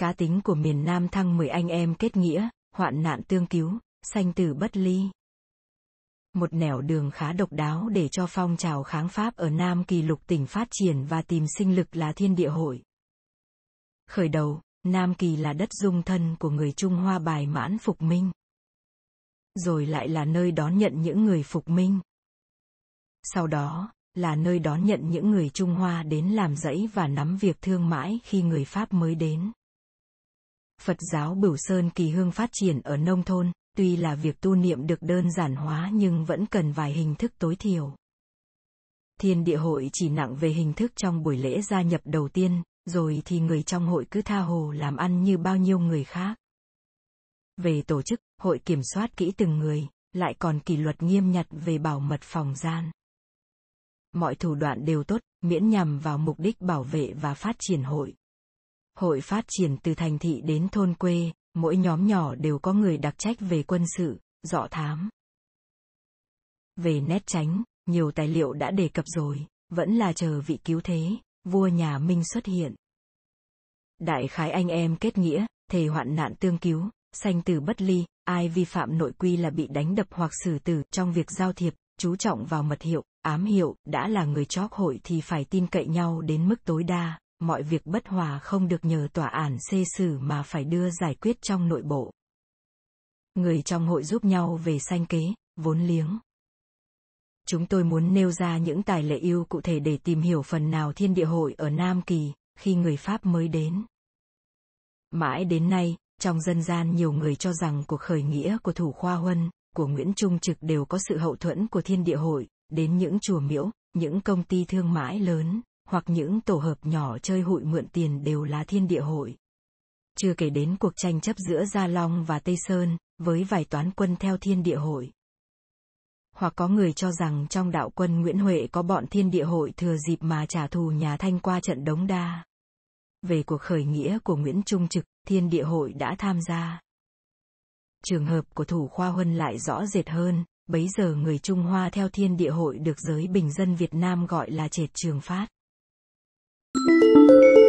cá tính của miền Nam thăng 10 anh em kết nghĩa, hoạn nạn tương cứu, sanh tử bất ly. Một nẻo đường khá độc đáo để cho phong trào kháng Pháp ở Nam Kỳ lục tỉnh phát triển và tìm sinh lực là thiên địa hội. Khởi đầu, Nam Kỳ là đất dung thân của người Trung Hoa bài mãn phục minh. Rồi lại là nơi đón nhận những người phục minh. Sau đó, là nơi đón nhận những người Trung Hoa đến làm dãy và nắm việc thương mãi khi người Pháp mới đến. Phật giáo Bửu Sơn Kỳ Hương phát triển ở nông thôn, tuy là việc tu niệm được đơn giản hóa nhưng vẫn cần vài hình thức tối thiểu. Thiên địa hội chỉ nặng về hình thức trong buổi lễ gia nhập đầu tiên, rồi thì người trong hội cứ tha hồ làm ăn như bao nhiêu người khác. Về tổ chức, hội kiểm soát kỹ từng người, lại còn kỷ luật nghiêm nhặt về bảo mật phòng gian. Mọi thủ đoạn đều tốt, miễn nhằm vào mục đích bảo vệ và phát triển hội. Hội phát triển từ thành thị đến thôn quê, mỗi nhóm nhỏ đều có người đặc trách về quân sự, dọ thám. Về nét tránh, nhiều tài liệu đã đề cập rồi, vẫn là chờ vị cứu thế, vua nhà Minh xuất hiện. Đại khái anh em kết nghĩa, thề hoạn nạn tương cứu, sanh tử bất ly, ai vi phạm nội quy là bị đánh đập hoặc xử tử trong việc giao thiệp, chú trọng vào mật hiệu, ám hiệu, đã là người chóp hội thì phải tin cậy nhau đến mức tối đa, mọi việc bất hòa không được nhờ tòa án xê xử mà phải đưa giải quyết trong nội bộ. Người trong hội giúp nhau về sanh kế, vốn liếng. Chúng tôi muốn nêu ra những tài lệ yêu cụ thể để tìm hiểu phần nào thiên địa hội ở Nam Kỳ, khi người Pháp mới đến. Mãi đến nay, trong dân gian nhiều người cho rằng cuộc khởi nghĩa của Thủ Khoa Huân, của Nguyễn Trung Trực đều có sự hậu thuẫn của thiên địa hội, đến những chùa miễu, những công ty thương mại lớn, hoặc những tổ hợp nhỏ chơi hụi mượn tiền đều là thiên địa hội. Chưa kể đến cuộc tranh chấp giữa Gia Long và Tây Sơn, với vài toán quân theo thiên địa hội. Hoặc có người cho rằng trong đạo quân Nguyễn Huệ có bọn thiên địa hội thừa dịp mà trả thù nhà Thanh qua trận Đống Đa. Về cuộc khởi nghĩa của Nguyễn Trung Trực, thiên địa hội đã tham gia. Trường hợp của thủ khoa huân lại rõ rệt hơn, bấy giờ người Trung Hoa theo thiên địa hội được giới bình dân Việt Nam gọi là trệt trường phát. Música